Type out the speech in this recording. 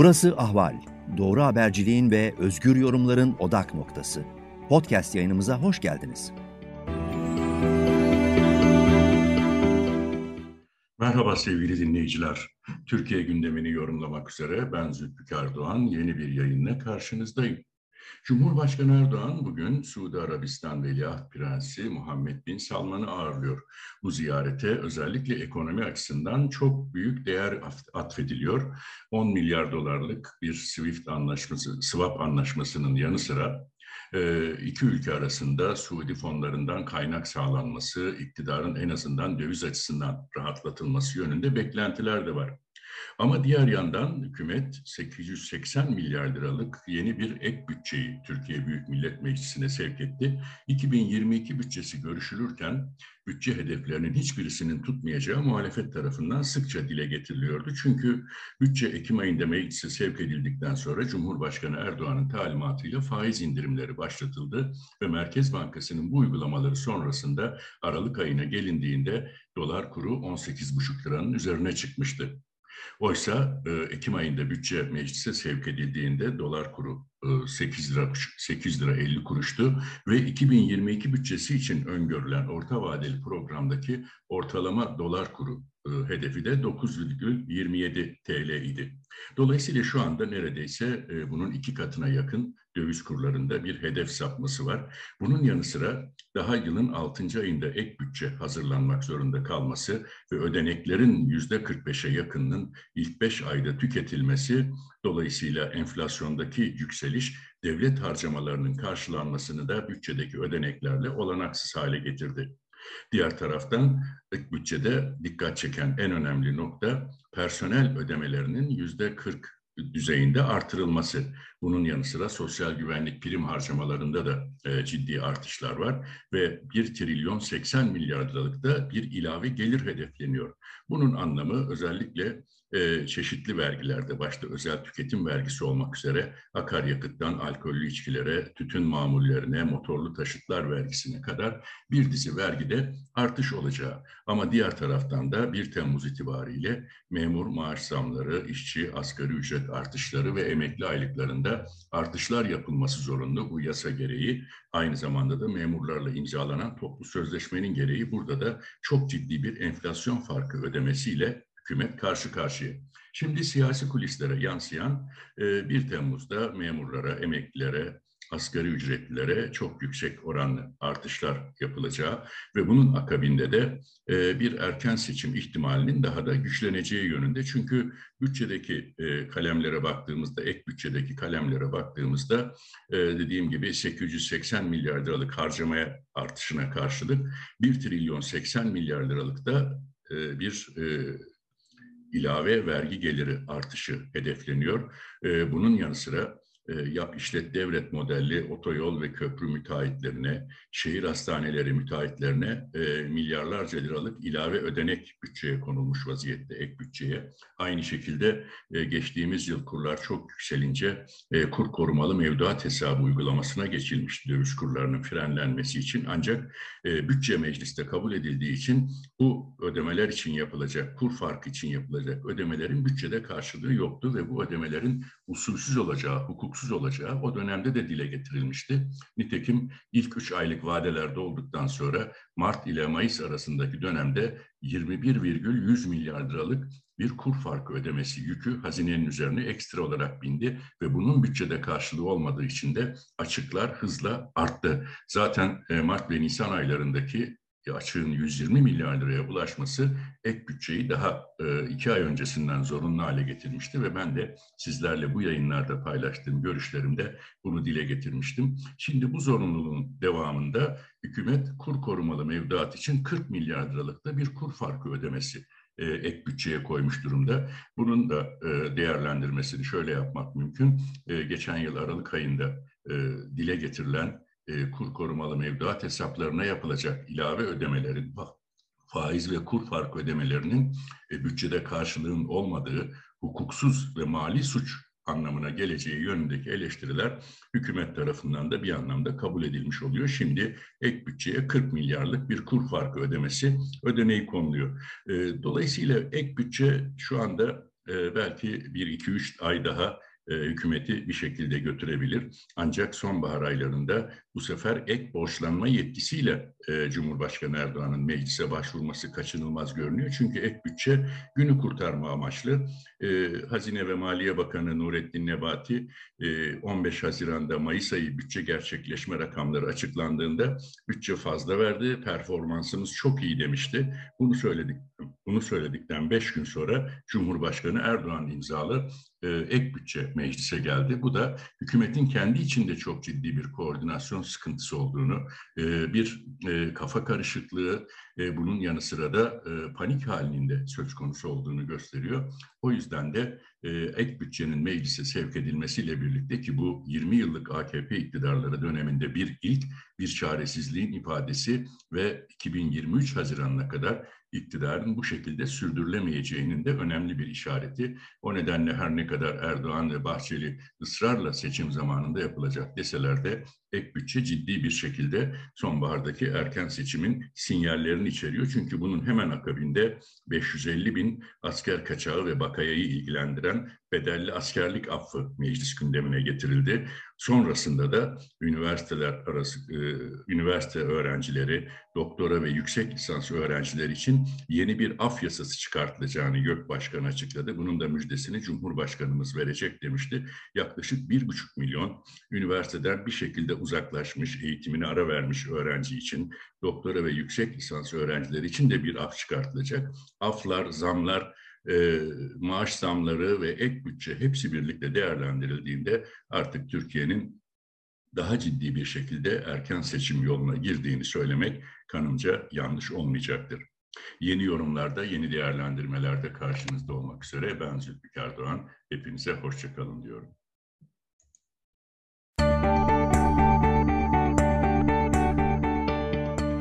Burası Ahval. Doğru haberciliğin ve özgür yorumların odak noktası. Podcast yayınımıza hoş geldiniz. Merhaba sevgili dinleyiciler. Türkiye gündemini yorumlamak üzere ben Zülfikar Doğan yeni bir yayınla karşınızdayım. Cumhurbaşkanı Erdoğan bugün Suudi Arabistan Veliaht Prensi Muhammed Bin Salman'ı ağırlıyor. Bu ziyarete özellikle ekonomi açısından çok büyük değer atfediliyor. 10 milyar dolarlık bir SWIFT anlaşması, swap anlaşmasının yanı sıra e, iki ülke arasında Suudi fonlarından kaynak sağlanması, iktidarın en azından döviz açısından rahatlatılması yönünde beklentiler de var. Ama diğer yandan hükümet 880 milyar liralık yeni bir ek bütçeyi Türkiye Büyük Millet Meclisi'ne sevk etti. 2022 bütçesi görüşülürken bütçe hedeflerinin hiçbirisinin tutmayacağı muhalefet tarafından sıkça dile getiriliyordu. Çünkü bütçe Ekim ayında meclise sevk edildikten sonra Cumhurbaşkanı Erdoğan'ın talimatıyla faiz indirimleri başlatıldı ve Merkez Bankası'nın bu uygulamaları sonrasında Aralık ayına gelindiğinde dolar kuru 18,5 liranın üzerine çıkmıştı. Oysa e, Ekim ayında bütçe meclise sevk edildiğinde dolar kuru e, 8 lira 8 lira 50 kuruştu ve 2022 bütçesi için öngörülen orta vadeli programdaki ortalama dolar kuru hedefi de 9,27 TL idi. Dolayısıyla şu anda neredeyse e, bunun iki katına yakın döviz kurlarında bir hedef sapması var. Bunun yanı sıra daha yılın 6. ayında ek bütçe hazırlanmak zorunda kalması ve ödeneklerin %45'e yakınının ilk 5 ayda tüketilmesi dolayısıyla enflasyondaki yükseliş devlet harcamalarının karşılanmasını da bütçedeki ödeneklerle olanaksız hale getirdi. Diğer taraftan ek bütçede dikkat çeken en önemli nokta personel ödemelerinin yüzde 40 düzeyinde artırılması. Bunun yanı sıra sosyal güvenlik prim harcamalarında da e, ciddi artışlar var ve 1 trilyon 80 milyar liralık da bir ilave gelir hedefleniyor. Bunun anlamı özellikle e, çeşitli vergilerde başta özel tüketim vergisi olmak üzere akaryakıttan alkollü içkilere, tütün mamullerine, motorlu taşıtlar vergisine kadar bir dizi vergide artış olacağı. Ama diğer taraftan da 1 Temmuz itibariyle memur maaş zamları, işçi asgari ücret artışları ve emekli aylıklarında artışlar yapılması zorunlu bu yasa gereği. Aynı zamanda da memurlarla imzalanan toplu sözleşmenin gereği burada da çok ciddi bir enflasyon farkı ödemesiyle hükümet karşı karşıya. Şimdi siyasi kulislere yansıyan 1 e, Temmuz'da memurlara, emeklilere, asgari ücretlilere çok yüksek oranlı artışlar yapılacağı ve bunun akabinde de e, bir erken seçim ihtimalinin daha da güçleneceği yönünde. Çünkü bütçedeki e, kalemlere baktığımızda, ek bütçedeki kalemlere baktığımızda dediğim gibi 880 milyar liralık harcamaya artışına karşılık 1 trilyon 80 milyar liralık da bir ilave vergi geliri artışı hedefleniyor. Ee, bunun yanı sıra yap işlet devlet modelli otoyol ve köprü müteahhitlerine, şehir hastaneleri müteahhitlerine e, milyarlarca liralık ilave ödenek bütçeye konulmuş vaziyette ek bütçeye. Aynı şekilde e, geçtiğimiz yıl kurlar çok yükselince e, kur korumalı mevduat hesabı uygulamasına geçilmişti döviz kurlarının frenlenmesi için. Ancak e, bütçe mecliste kabul edildiği için bu ödemeler için yapılacak, kur farkı için yapılacak ödemelerin bütçede karşılığı yoktu ve bu ödemelerin usulsüz olacağı, hukuksuz hukuksuz olacağı o dönemde de dile getirilmişti. Nitekim ilk üç aylık vadelerde olduktan sonra Mart ile Mayıs arasındaki dönemde 21,100 milyar liralık bir kur farkı ödemesi yükü hazinenin üzerine ekstra olarak bindi ve bunun bütçede karşılığı olmadığı için de açıklar hızla arttı. Zaten e, Mart ve Nisan aylarındaki açığın 120 milyar liraya ulaşması ek bütçeyi daha e, iki ay öncesinden zorunlu hale getirmişti ve ben de sizlerle bu yayınlarda paylaştığım görüşlerimde bunu dile getirmiştim. Şimdi bu zorunluluğun devamında hükümet kur korumalı mevduat için 40 milyar liralıkta bir kur farkı ödemesi e, ek bütçeye koymuş durumda. Bunun da e, değerlendirmesini şöyle yapmak mümkün. E, geçen yıl Aralık ayında dile getirilen e, kur korumalı mevduat hesaplarına yapılacak ilave ödemelerin faiz ve kur fark ödemelerinin e, bütçede karşılığın olmadığı hukuksuz ve mali suç anlamına geleceği yönündeki eleştiriler hükümet tarafından da bir anlamda kabul edilmiş oluyor. Şimdi ek bütçeye 40 milyarlık bir kur farkı ödemesi ödeneği konuluyor. E, dolayısıyla ek bütçe şu anda e, belki bir iki üç ay daha e, hükümeti bir şekilde götürebilir. Ancak sonbahar aylarında bu sefer ek borçlanma yetkisiyle e, Cumhurbaşkanı Erdoğan'ın meclise başvurması kaçınılmaz görünüyor. Çünkü ek bütçe günü kurtarma amaçlı. E, Hazine ve Maliye Bakanı Nurettin Nebati e, 15 Haziran'da Mayıs ayı bütçe gerçekleşme rakamları açıklandığında bütçe fazla verdi, performansımız çok iyi demişti. Bunu söyledik. Bunu söyledikten 5 gün sonra Cumhurbaşkanı Erdoğan imzalı e, ek bütçe meclise geldi. Bu da hükümetin kendi içinde çok ciddi bir koordinasyon sıkıntısı olduğunu, e, bir e, kafa karışıklığı, bunun yanı sıra da e, panik halinde söz konusu olduğunu gösteriyor. O yüzden de e, ek bütçenin meclise sevk edilmesiyle birlikte ki bu 20 yıllık AKP iktidarları döneminde bir ilk bir çaresizliğin ifadesi ve 2023 Haziran'ına kadar iktidarın bu şekilde sürdürülemeyeceğinin de önemli bir işareti. O nedenle her ne kadar Erdoğan ve Bahçeli ısrarla seçim zamanında yapılacak deseler de ek bütçe ciddi bir şekilde sonbahardaki erken seçimin sinyallerini içeriyor. Çünkü bunun hemen akabinde 550 bin asker kaçağı ve bakayayı ilgilendiren bedelli askerlik affı meclis gündemine getirildi. Sonrasında da üniversiteler arası, e, üniversite öğrencileri, doktora ve yüksek lisans öğrencileri için yeni bir af yasası çıkartılacağını YÖK Başkanı açıkladı. Bunun da müjdesini Cumhurbaşkanımız verecek demişti. Yaklaşık bir buçuk milyon üniversiteden bir şekilde uzaklaşmış, eğitimini ara vermiş öğrenci için, doktora ve yüksek lisans öğrencileri için de bir af çıkartılacak. Aflar, zamlar, e, maaş zamları ve ek bütçe hepsi birlikte değerlendirildiğinde artık Türkiye'nin daha ciddi bir şekilde erken seçim yoluna girdiğini söylemek kanımca yanlış olmayacaktır. Yeni yorumlarda, yeni değerlendirmelerde karşınızda olmak üzere ben Zülfikar Doğan. Hepinize hoşçakalın diyorum.